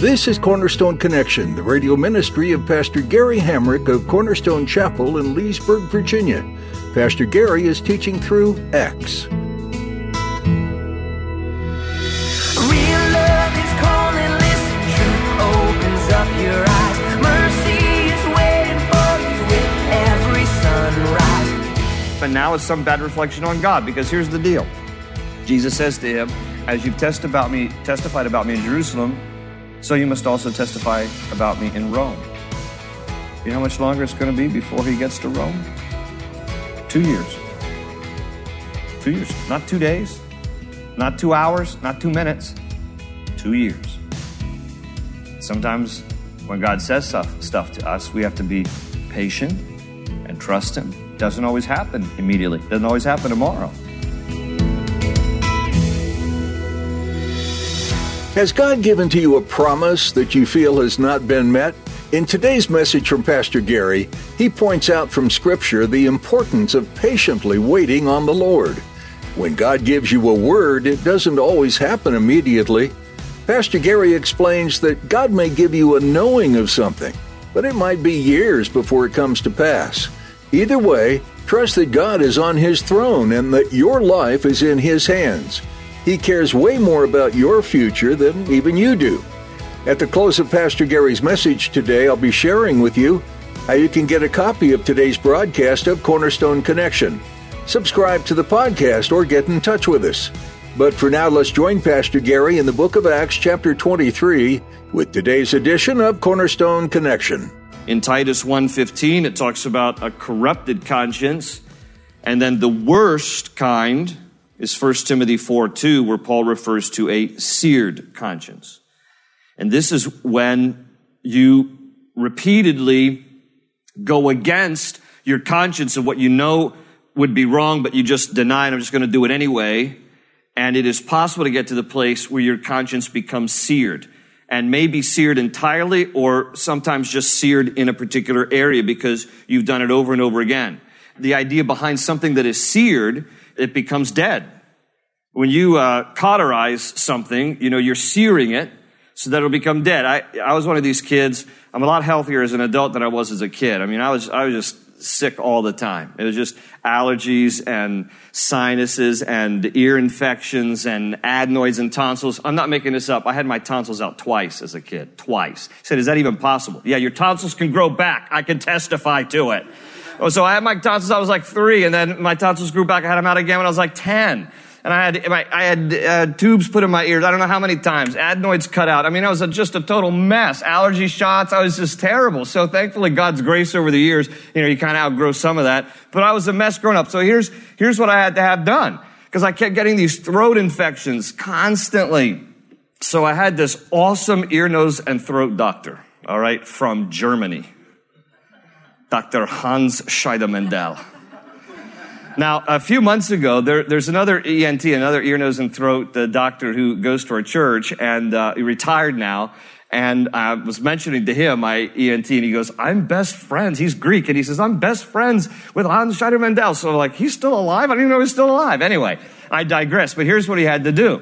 This is Cornerstone Connection, the radio ministry of Pastor Gary Hamrick of Cornerstone Chapel in Leesburg, Virginia. Pastor Gary is teaching through Acts. Real love is calling, listen, truth opens up your eyes. Mercy is waiting for you with every sunrise. And now it's some bad reflection on God because here's the deal. Jesus says to him, As you've test about me, testified about me in Jerusalem, so you must also testify about me in Rome. You know how much longer it's going to be before he gets to Rome? Two years. Two years. Not two days, not two hours, not two minutes. Two years. Sometimes when God says stuff, stuff to us, we have to be patient and trust Him. Doesn't always happen immediately, doesn't always happen tomorrow. Has God given to you a promise that you feel has not been met? In today's message from Pastor Gary, he points out from Scripture the importance of patiently waiting on the Lord. When God gives you a word, it doesn't always happen immediately. Pastor Gary explains that God may give you a knowing of something, but it might be years before it comes to pass. Either way, trust that God is on His throne and that your life is in His hands. He cares way more about your future than even you do. At the close of Pastor Gary's message today, I'll be sharing with you how you can get a copy of today's broadcast of Cornerstone Connection. Subscribe to the podcast or get in touch with us. But for now, let's join Pastor Gary in the book of Acts, chapter 23, with today's edition of Cornerstone Connection. In Titus 1:15 it talks about a corrupted conscience and then the worst kind is 1 Timothy 4:2 where Paul refers to a seared conscience. And this is when you repeatedly go against your conscience of what you know would be wrong but you just deny and I'm just going to do it anyway. And it is possible to get to the place where your conscience becomes seared and may be seared entirely or sometimes just seared in a particular area because you've done it over and over again. The idea behind something that is seared, it becomes dead. When you uh, cauterize something, you know, you're searing it so that it'll become dead. I, I was one of these kids. I'm a lot healthier as an adult than I was as a kid. I mean, I was, I was just sick all the time. It was just allergies and sinuses and ear infections and adenoids and tonsils. I'm not making this up. I had my tonsils out twice as a kid. Twice. He said, is that even possible? Yeah, your tonsils can grow back. I can testify to it. Oh, so I had my tonsils, I was like three, and then my tonsils grew back. I had them out again when I was like 10 and I had my, I had uh, tubes put in my ears. I don't know how many times. Adenoids cut out. I mean, I was a, just a total mess. Allergy shots. I was just terrible. So thankfully, God's grace over the years, you know, you kind of outgrow some of that. But I was a mess growing up. So here's here's what I had to have done because I kept getting these throat infections constantly. So I had this awesome ear, nose, and throat doctor. All right, from Germany, Dr. Hans Scheidemendel. Now, a few months ago, there, there's another ENT, another ear, nose, and throat the doctor who goes to our church, and uh, he retired now. And I was mentioning to him my ENT, and he goes, "I'm best friends." He's Greek, and he says, "I'm best friends with Hans Scheidemendel. So, I'm like, he's still alive? I didn't even know he's still alive. Anyway, I digress. But here's what he had to do: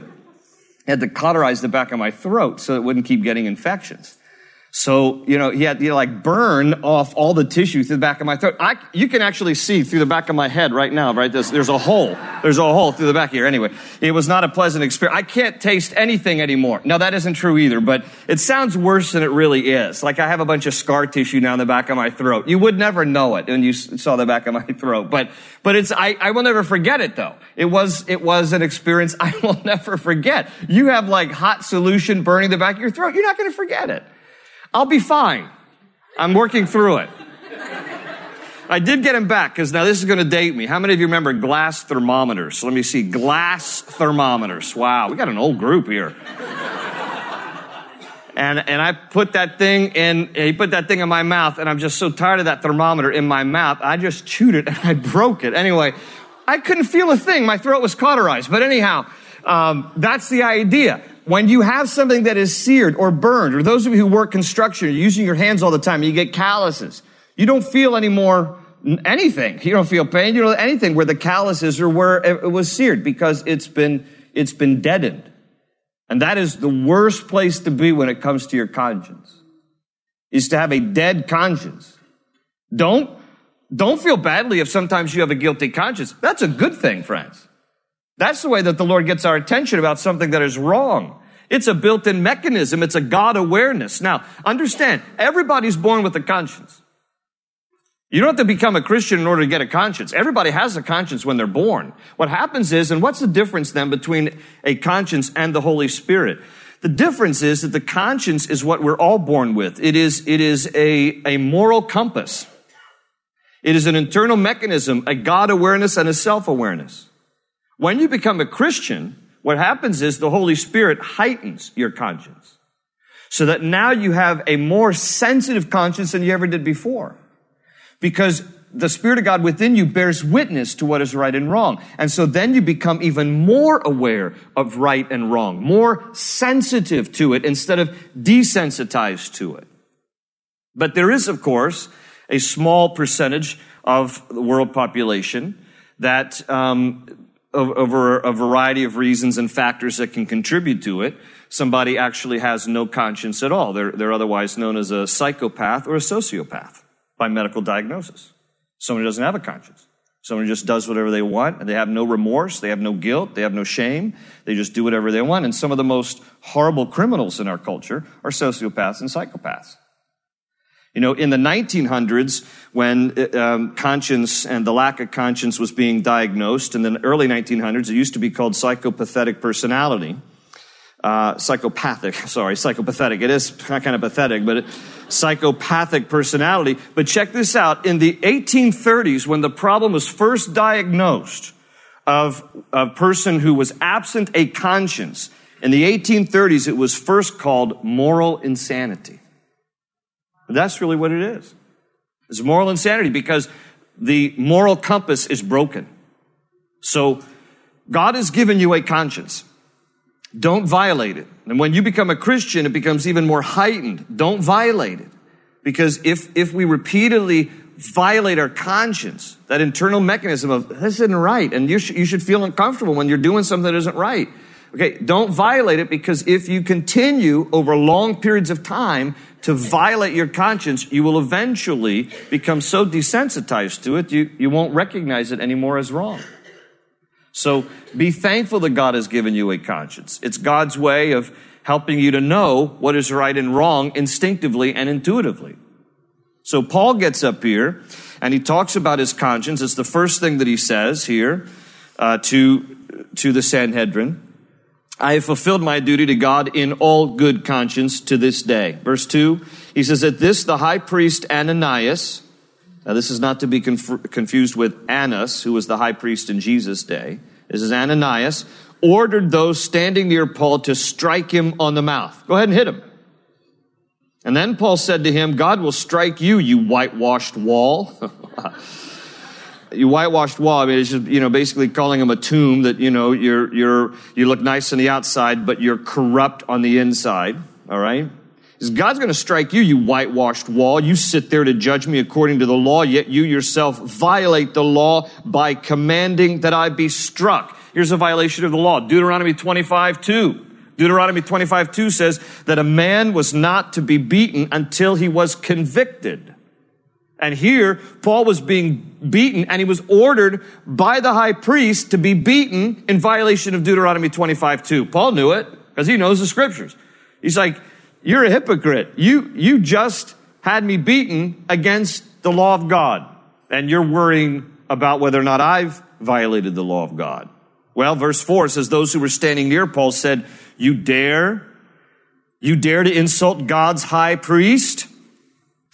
he had to cauterize the back of my throat so it wouldn't keep getting infections. So, you know, he had to like burn off all the tissue through the back of my throat. I, you can actually see through the back of my head right now, right? There's, there's a hole. There's a hole through the back here. Anyway, it was not a pleasant experience. I can't taste anything anymore. Now that isn't true either, but it sounds worse than it really is. Like I have a bunch of scar tissue now in the back of my throat. You would never know it when you saw the back of my throat, but, but it's, I, I will never forget it though. It was, it was an experience I will never forget. You have like hot solution burning the back of your throat. You're not going to forget it. I'll be fine. I'm working through it. I did get him back because now this is going to date me. How many of you remember glass thermometers? Let me see. Glass thermometers. Wow, we got an old group here. And, and I put that thing in, he put that thing in my mouth, and I'm just so tired of that thermometer in my mouth. I just chewed it and I broke it. Anyway, I couldn't feel a thing. My throat was cauterized. But anyhow, um, that's the idea. When you have something that is seared or burned, or those of you who work construction, you're using your hands all the time, you get calluses. You don't feel any more anything. You don't feel pain. You don't anything where the calluses or where it was seared because it's been, it's been deadened. And that is the worst place to be when it comes to your conscience, is to have a dead conscience. Don't, don't feel badly if sometimes you have a guilty conscience. That's a good thing, friends. That's the way that the Lord gets our attention about something that is wrong. It's a built-in mechanism. It's a God awareness. Now, understand, everybody's born with a conscience. You don't have to become a Christian in order to get a conscience. Everybody has a conscience when they're born. What happens is, and what's the difference then between a conscience and the Holy Spirit? The difference is that the conscience is what we're all born with. It is, it is a, a moral compass. It is an internal mechanism, a God awareness and a self awareness. When you become a Christian, what happens is the Holy Spirit heightens your conscience so that now you have a more sensitive conscience than you ever did before because the Spirit of God within you bears witness to what is right and wrong. And so then you become even more aware of right and wrong, more sensitive to it instead of desensitized to it. But there is, of course, a small percentage of the world population that, um, over a variety of reasons and factors that can contribute to it, somebody actually has no conscience at all. They're, they're otherwise known as a psychopath or a sociopath by medical diagnosis. Someone who doesn't have a conscience. Someone who just does whatever they want and they have no remorse, they have no guilt, they have no shame. They just do whatever they want. And some of the most horrible criminals in our culture are sociopaths and psychopaths. You know, in the 1900s, when um, conscience and the lack of conscience was being diagnosed, in the early 1900s, it used to be called psychopathetic personality uh, psychopathic, sorry, psychopathetic. It is kind of pathetic, but it, psychopathic personality. But check this out. In the 1830s, when the problem was first diagnosed of a person who was absent a conscience, in the 1830s, it was first called moral insanity. That's really what it is. It's moral insanity because the moral compass is broken. So God has given you a conscience. Don't violate it. And when you become a Christian, it becomes even more heightened. Don't violate it. Because if, if we repeatedly violate our conscience, that internal mechanism of this isn't right, and you, sh- you should feel uncomfortable when you're doing something that isn't right. Okay, don't violate it because if you continue over long periods of time to violate your conscience, you will eventually become so desensitized to it, you, you won't recognize it anymore as wrong. So be thankful that God has given you a conscience. It's God's way of helping you to know what is right and wrong instinctively and intuitively. So Paul gets up here and he talks about his conscience. It's the first thing that he says here uh, to, to the Sanhedrin. I have fulfilled my duty to God in all good conscience to this day. Verse 2, he says, At this the high priest Ananias, now, this is not to be conf- confused with Annas, who was the high priest in Jesus' day. This is Ananias, ordered those standing near Paul to strike him on the mouth. Go ahead and hit him. And then Paul said to him, God will strike you, you whitewashed wall. you whitewashed wall. I mean, it's just, you know, basically calling him a tomb that, you know, you're, you're, you look nice on the outside, but you're corrupt on the inside. All right. Is God's going to strike you, you whitewashed wall. You sit there to judge me according to the law, yet you yourself violate the law by commanding that I be struck. Here's a violation of the law. Deuteronomy 25, 2. Deuteronomy 25, 2 says that a man was not to be beaten until he was convicted. And here, Paul was being beaten and he was ordered by the high priest to be beaten in violation of Deuteronomy 25, 2. Paul knew it because he knows the scriptures. He's like, you're a hypocrite. You, you just had me beaten against the law of God, and you're worrying about whether or not I've violated the law of God. Well, verse 4 says, Those who were standing near Paul said, You dare? You dare to insult God's high priest?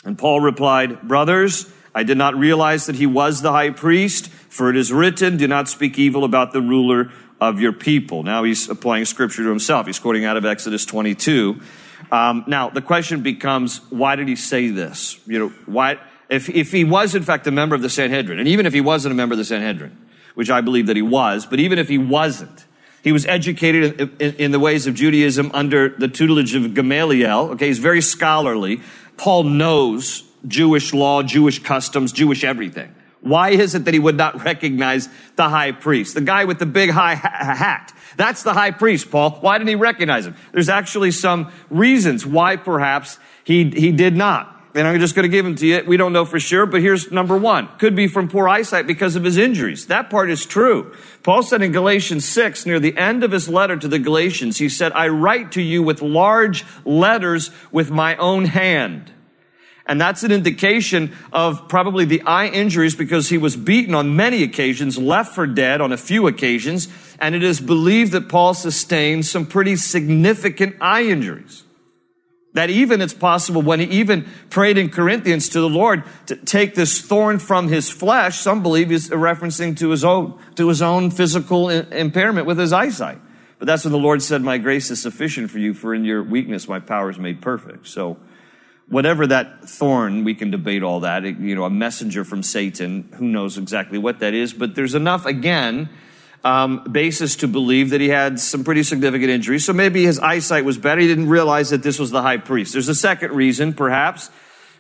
And Paul replied, Brothers, I did not realize that he was the high priest, for it is written, Do not speak evil about the ruler of your people. Now he's applying scripture to himself. He's quoting out of Exodus 22. Um, now, the question becomes, why did he say this? You know, why, if, if he was in fact a member of the Sanhedrin, and even if he wasn't a member of the Sanhedrin, which I believe that he was, but even if he wasn't, he was educated in, in, in the ways of Judaism under the tutelage of Gamaliel. Okay, he's very scholarly. Paul knows Jewish law, Jewish customs, Jewish everything. Why is it that he would not recognize the high priest? The guy with the big high hat. That's the high priest, Paul. Why didn't he recognize him? There's actually some reasons why perhaps he, he did not. And I'm just going to give them to you. We don't know for sure, but here's number one. Could be from poor eyesight because of his injuries. That part is true. Paul said in Galatians 6, near the end of his letter to the Galatians, he said, I write to you with large letters with my own hand. And that's an indication of probably the eye injuries because he was beaten on many occasions, left for dead on a few occasions, and it is believed that Paul sustained some pretty significant eye injuries. That even it's possible when he even prayed in Corinthians to the Lord to take this thorn from his flesh, some believe he's referencing to his own, to his own physical impairment with his eyesight. But that's when the Lord said, my grace is sufficient for you, for in your weakness my power is made perfect. So, whatever that thorn, we can debate all that. You know, a messenger from Satan, who knows exactly what that is, but there's enough, again, um, basis to believe that he had some pretty significant injuries. So maybe his eyesight was better. He didn't realize that this was the high priest. There's a second reason, perhaps,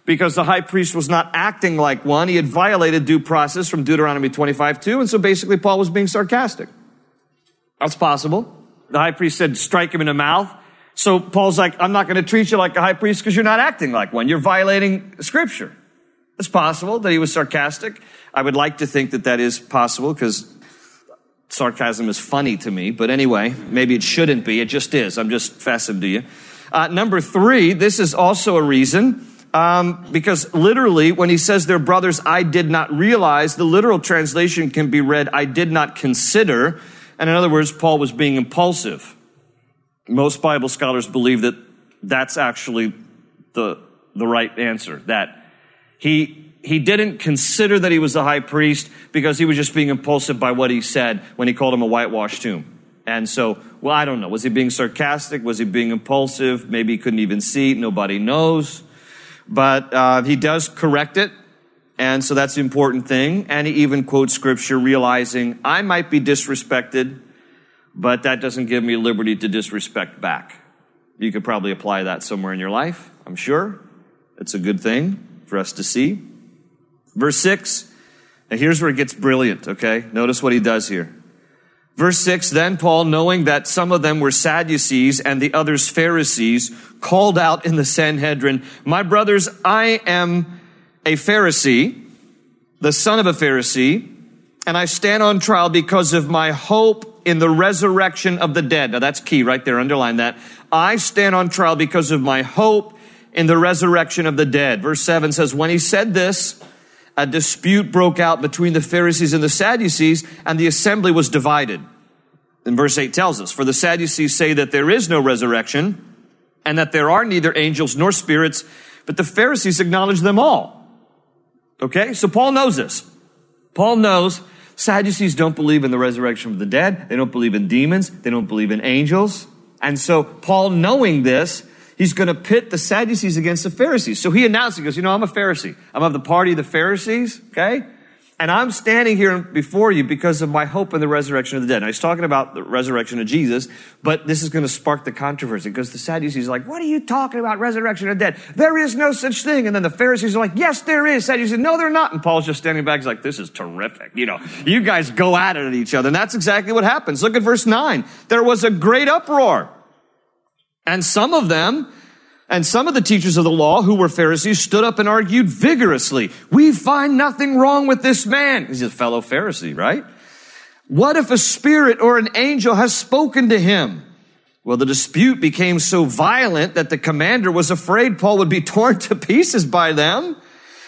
because the high priest was not acting like one. He had violated due process from Deuteronomy 25 2, and so basically Paul was being sarcastic. That's possible. The high priest said, strike him in the mouth. So Paul's like, I'm not going to treat you like a high priest because you're not acting like one. You're violating scripture. It's possible that he was sarcastic. I would like to think that that is possible because sarcasm is funny to me. But anyway, maybe it shouldn't be. It just is. I'm just fastened to you. Uh, number three, this is also a reason. Um, because literally, when he says they're brothers, I did not realize, the literal translation can be read, I did not consider. And in other words, Paul was being impulsive. Most Bible scholars believe that that's actually the, the right answer, that he, he didn't consider that he was the high priest because he was just being impulsive by what he said when he called him a whitewashed tomb. And so, well, I don't know. Was he being sarcastic? Was he being impulsive? Maybe he couldn't even see. Nobody knows. But uh, he does correct it. And so that's the important thing. And he even quotes scripture realizing I might be disrespected but that doesn't give me liberty to disrespect back. You could probably apply that somewhere in your life, I'm sure. It's a good thing for us to see. Verse 6, and here's where it gets brilliant, okay? Notice what he does here. Verse 6, then Paul, knowing that some of them were Sadducees and the others Pharisees, called out in the Sanhedrin, My brothers, I am a Pharisee, the son of a Pharisee, and I stand on trial because of my hope in the resurrection of the dead. Now that's key right there. Underline that. I stand on trial because of my hope in the resurrection of the dead. Verse 7 says, When he said this, a dispute broke out between the Pharisees and the Sadducees, and the assembly was divided. And verse 8 tells us, For the Sadducees say that there is no resurrection, and that there are neither angels nor spirits, but the Pharisees acknowledge them all. Okay? So Paul knows this. Paul knows Sadducees don't believe in the resurrection of the dead. They don't believe in demons. They don't believe in angels. And so Paul, knowing this, he's going to pit the Sadducees against the Pharisees. So he announced, he goes, you know, I'm a Pharisee. I'm of the party of the Pharisees, okay? And I'm standing here before you because of my hope in the resurrection of the dead. Now, he's talking about the resurrection of Jesus, but this is going to spark the controversy because the Sadducees are like, what are you talking about resurrection of the dead? There is no such thing. And then the Pharisees are like, yes, there is. Sadducees, no, they're not. And Paul's just standing back. He's like, this is terrific. You know, you guys go at it at each other. And that's exactly what happens. Look at verse nine. There was a great uproar. And some of them, and some of the teachers of the law who were Pharisees stood up and argued vigorously. We find nothing wrong with this man. He's a fellow Pharisee, right? What if a spirit or an angel has spoken to him? Well, the dispute became so violent that the commander was afraid Paul would be torn to pieces by them.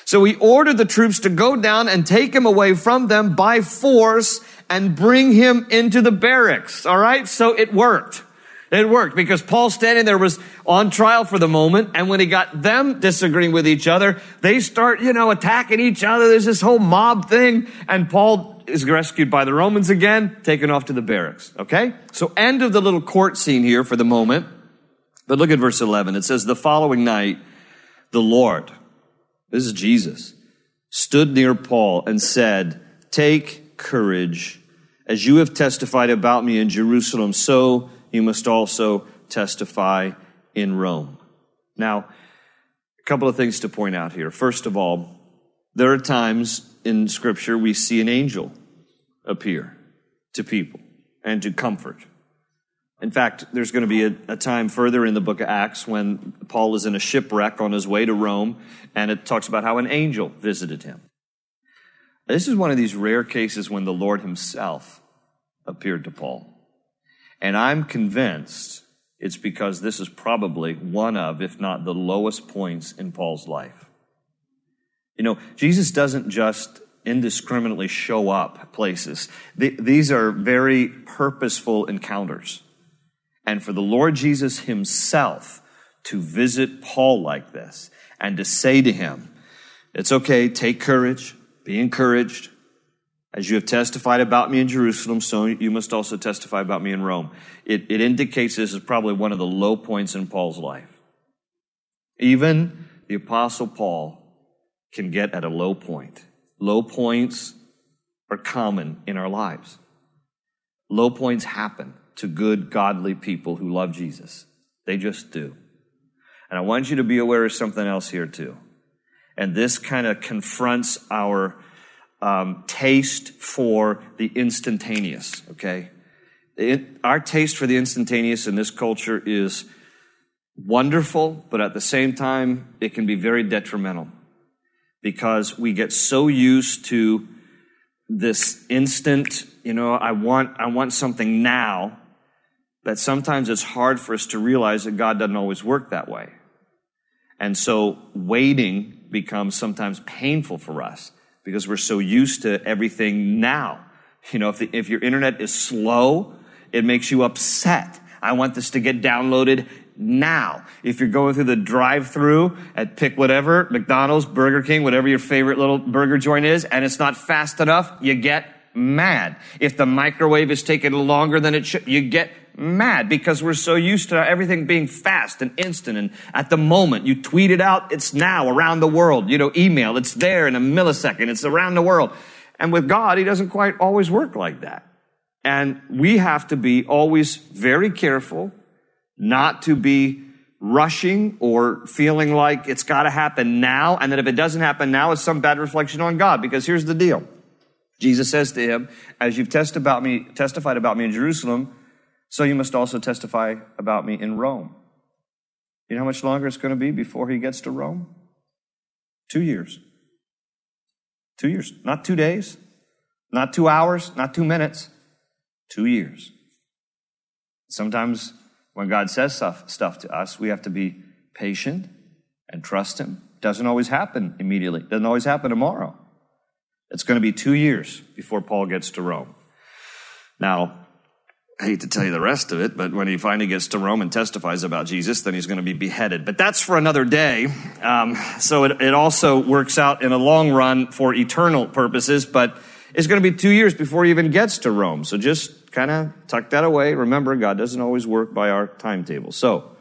So he ordered the troops to go down and take him away from them by force and bring him into the barracks. All right. So it worked. It worked because Paul standing there was on trial for the moment. And when he got them disagreeing with each other, they start, you know, attacking each other. There's this whole mob thing. And Paul is rescued by the Romans again, taken off to the barracks. Okay? So end of the little court scene here for the moment. But look at verse 11. It says, The following night, the Lord, this is Jesus, stood near Paul and said, Take courage. As you have testified about me in Jerusalem, so you must also testify in Rome. Now, a couple of things to point out here. First of all, there are times in Scripture we see an angel appear to people and to comfort. In fact, there's going to be a, a, time further in the book of Acts when Paul is in a shipwreck on his way to Rome, and it talks about how an angel visited him. This is one of these rare cases when the Lord himself appeared to Paul. And I'm convinced it's because this is probably one of, if not the lowest points in Paul's life. You know, Jesus doesn't just indiscriminately show up places. These are very purposeful encounters. And for the Lord Jesus himself to visit Paul like this and to say to him, it's okay, take courage, be encouraged. As you have testified about me in Jerusalem, so you must also testify about me in Rome. It, it indicates this is probably one of the low points in Paul's life. Even the Apostle Paul can get at a low point. Low points are common in our lives. Low points happen to good, godly people who love Jesus. They just do. And I want you to be aware of something else here too. And this kind of confronts our um, taste for the instantaneous, okay? It, our taste for the instantaneous in this culture is wonderful, but at the same time, it can be very detrimental because we get so used to this instant, you know, I want, I want something now that sometimes it's hard for us to realize that God doesn't always work that way. And so waiting becomes sometimes painful for us because we're so used to everything now. You know, if, the, if your internet is slow, it makes you upset. I want this to get downloaded now. If you're going through the drive through at pick whatever, McDonald's, Burger King, whatever your favorite little burger joint is, and it's not fast enough, you get mad. If the microwave is taking longer than it should, you get mad because we're so used to everything being fast and instant and at the moment. You tweet it out, it's now around the world. You know, email, it's there in a millisecond, it's around the world. And with God, He doesn't quite always work like that. And we have to be always very careful not to be rushing or feeling like it's got to happen now, and that if it doesn't happen now, it's some bad reflection on God. Because here's the deal. Jesus says to him, as you've test about me, testified about me in Jerusalem, so you must also testify about me in Rome. You know how much longer it's going to be before he gets to Rome? Two years. Two years. Not two days, not two hours, not two minutes. Two years. Sometimes when God says stuff, stuff to us, we have to be patient and trust Him. Doesn't always happen immediately. It doesn't always happen tomorrow. It's going to be two years before Paul gets to Rome. Now, I hate to tell you the rest of it, but when he finally gets to Rome and testifies about Jesus, then he's going to be beheaded. But that's for another day. Um, so it, it also works out in a long run for eternal purposes, but it's going to be two years before he even gets to Rome. So just kind of tuck that away. Remember, God doesn't always work by our timetable. So,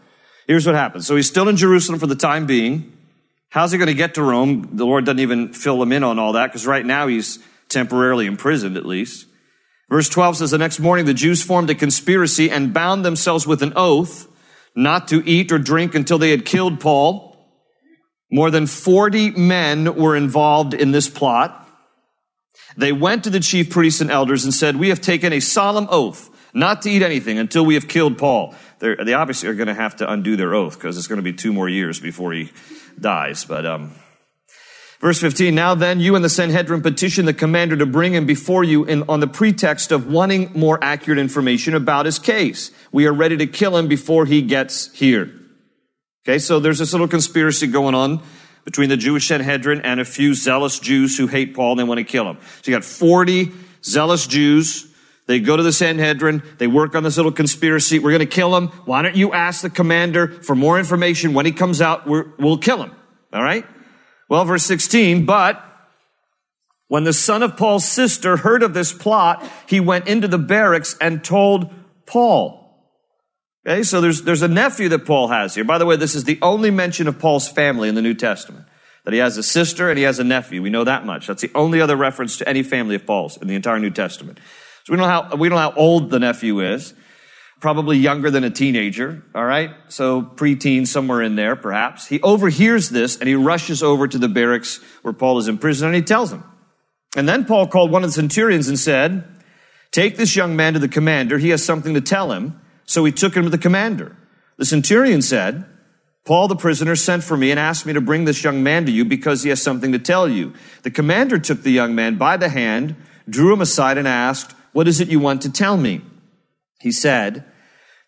here's what happens. So he's still in Jerusalem for the time being. How's he going to get to Rome? The Lord doesn't even fill him in on all that because right now he's temporarily imprisoned at least. Verse 12 says, the next morning the Jews formed a conspiracy and bound themselves with an oath not to eat or drink until they had killed Paul. More than 40 men were involved in this plot. They went to the chief priests and elders and said, We have taken a solemn oath not to eat anything until we have killed Paul. They're, they obviously are going to have to undo their oath because it's going to be two more years before he dies. But, um, verse 15, now then you and the Sanhedrin petition the commander to bring him before you in, on the pretext of wanting more accurate information about his case. We are ready to kill him before he gets here. Okay, so there's this little conspiracy going on between the Jewish Sanhedrin and a few zealous Jews who hate Paul and they want to kill him. So you got 40 zealous Jews. They go to the Sanhedrin. They work on this little conspiracy. We're going to kill him. Why don't you ask the commander for more information? When he comes out, we will kill him. All right? Well, verse 16, but when the son of Paul's sister heard of this plot, he went into the barracks and told Paul. Okay, so there's, there's a nephew that Paul has here. By the way, this is the only mention of Paul's family in the New Testament. That he has a sister and he has a nephew. We know that much. That's the only other reference to any family of Paul's in the entire New Testament. So we don't know how, we don't know how old the nephew is. Probably younger than a teenager, all right? So preteen, somewhere in there, perhaps. He overhears this and he rushes over to the barracks where Paul is in prison and he tells him. And then Paul called one of the centurions and said, Take this young man to the commander. He has something to tell him. So he took him to the commander. The centurion said, Paul the prisoner sent for me and asked me to bring this young man to you because he has something to tell you. The commander took the young man by the hand, drew him aside and asked, What is it you want to tell me? He said,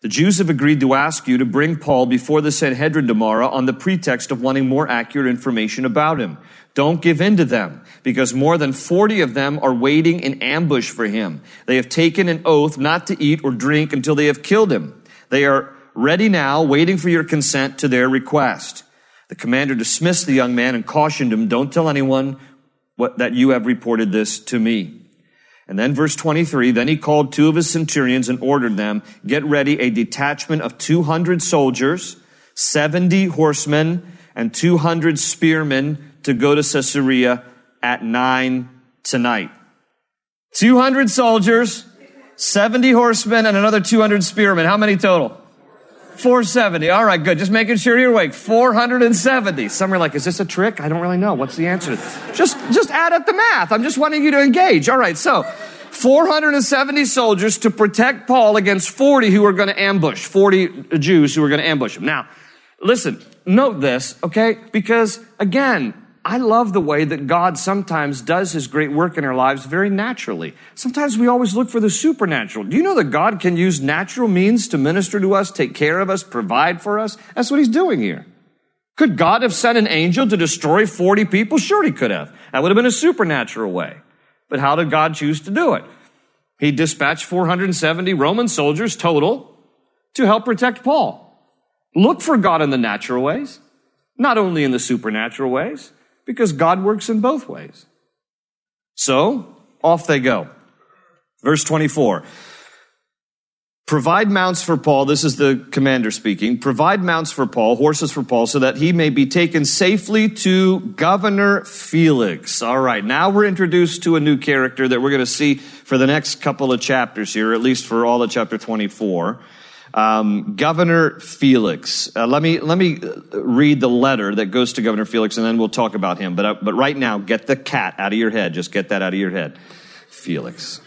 The Jews have agreed to ask you to bring Paul before the Sanhedrin tomorrow on the pretext of wanting more accurate information about him. Don't give in to them, because more than 40 of them are waiting in ambush for him. They have taken an oath not to eat or drink until they have killed him. They are ready now, waiting for your consent to their request. The commander dismissed the young man and cautioned him, don't tell anyone what, that you have reported this to me. And then verse 23, then he called two of his centurions and ordered them, get ready a detachment of 200 soldiers, 70 horsemen, and 200 spearmen to go to Caesarea at nine tonight. 200 soldiers, 70 horsemen, and another 200 spearmen. How many total? 470. All right, good. Just making sure you're awake. 470. Some are like, is this a trick? I don't really know. What's the answer? Just, just add up the math. I'm just wanting you to engage. All right, so 470 soldiers to protect Paul against 40 who are going to ambush, 40 Jews who are going to ambush him. Now, listen, note this, okay? Because again, I love the way that God sometimes does his great work in our lives very naturally. Sometimes we always look for the supernatural. Do you know that God can use natural means to minister to us, take care of us, provide for us? That's what he's doing here. Could God have sent an angel to destroy 40 people? Sure, he could have. That would have been a supernatural way. But how did God choose to do it? He dispatched 470 Roman soldiers total to help protect Paul. Look for God in the natural ways, not only in the supernatural ways because God works in both ways. So, off they go. Verse 24. Provide mounts for Paul. This is the commander speaking. Provide mounts for Paul, horses for Paul, so that he may be taken safely to Governor Felix. All right. Now we're introduced to a new character that we're going to see for the next couple of chapters here, at least for all of chapter 24. Um, Governor Felix. Uh, let me let me read the letter that goes to Governor Felix, and then we'll talk about him. But uh, but right now, get the cat out of your head. Just get that out of your head. Felix.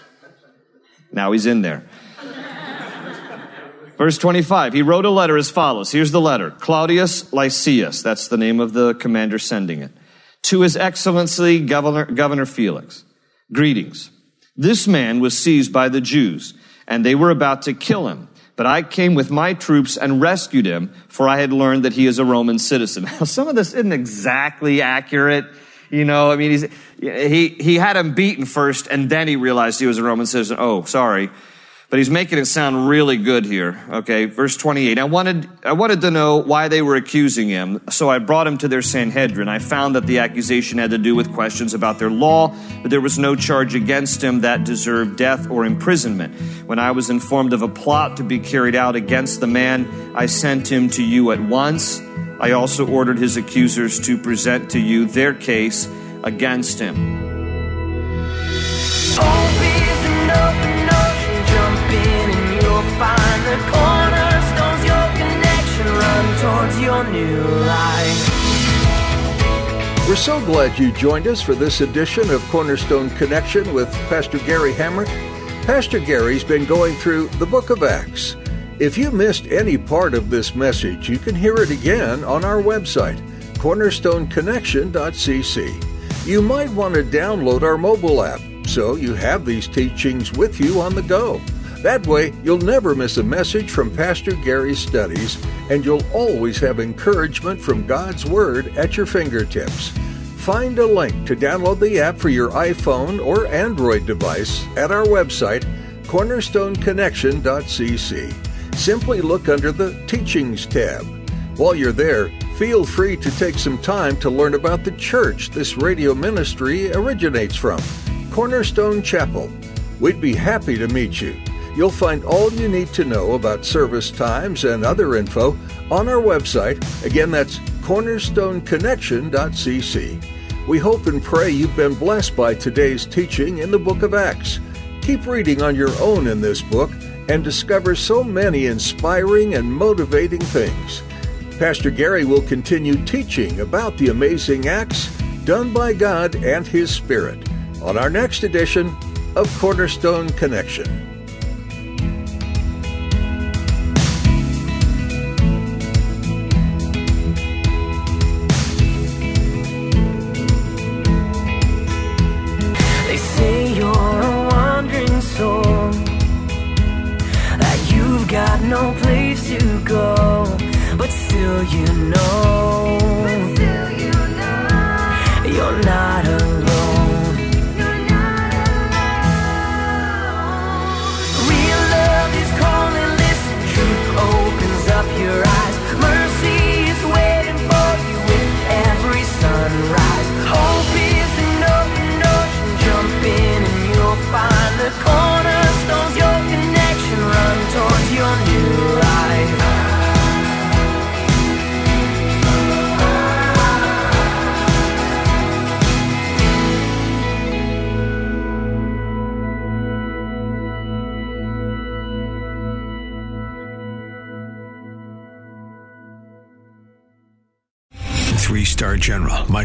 Now he's in there. Verse 25, he wrote a letter as follows. Here's the letter. Claudius Lysias, that's the name of the commander sending it. To his excellency, Governor, Governor Felix. Greetings. This man was seized by the Jews, and they were about to kill him. But I came with my troops and rescued him, for I had learned that he is a Roman citizen. Now, some of this isn't exactly accurate. You know, I mean, he, he had him beaten first, and then he realized he was a Roman citizen. Oh, sorry. But he's making it sound really good here. Okay, verse 28. I wanted, I wanted to know why they were accusing him, so I brought him to their Sanhedrin. I found that the accusation had to do with questions about their law, but there was no charge against him that deserved death or imprisonment. When I was informed of a plot to be carried out against the man, I sent him to you at once. I also ordered his accusers to present to you their case against him. Find the cornerstones, your connection, run towards your new life. We're so glad you joined us for this edition of Cornerstone Connection with Pastor Gary Hamrick. Pastor Gary's been going through the book of Acts. If you missed any part of this message, you can hear it again on our website, cornerstoneconnection.cc. You might want to download our mobile app so you have these teachings with you on the go. That way, you'll never miss a message from Pastor Gary's studies, and you'll always have encouragement from God's Word at your fingertips. Find a link to download the app for your iPhone or Android device at our website, cornerstoneconnection.cc. Simply look under the Teachings tab. While you're there, feel free to take some time to learn about the church this radio ministry originates from, Cornerstone Chapel. We'd be happy to meet you. You'll find all you need to know about service times and other info on our website. Again, that's cornerstoneconnection.cc. We hope and pray you've been blessed by today's teaching in the book of Acts. Keep reading on your own in this book and discover so many inspiring and motivating things. Pastor Gary will continue teaching about the amazing acts done by God and His Spirit on our next edition of Cornerstone Connection.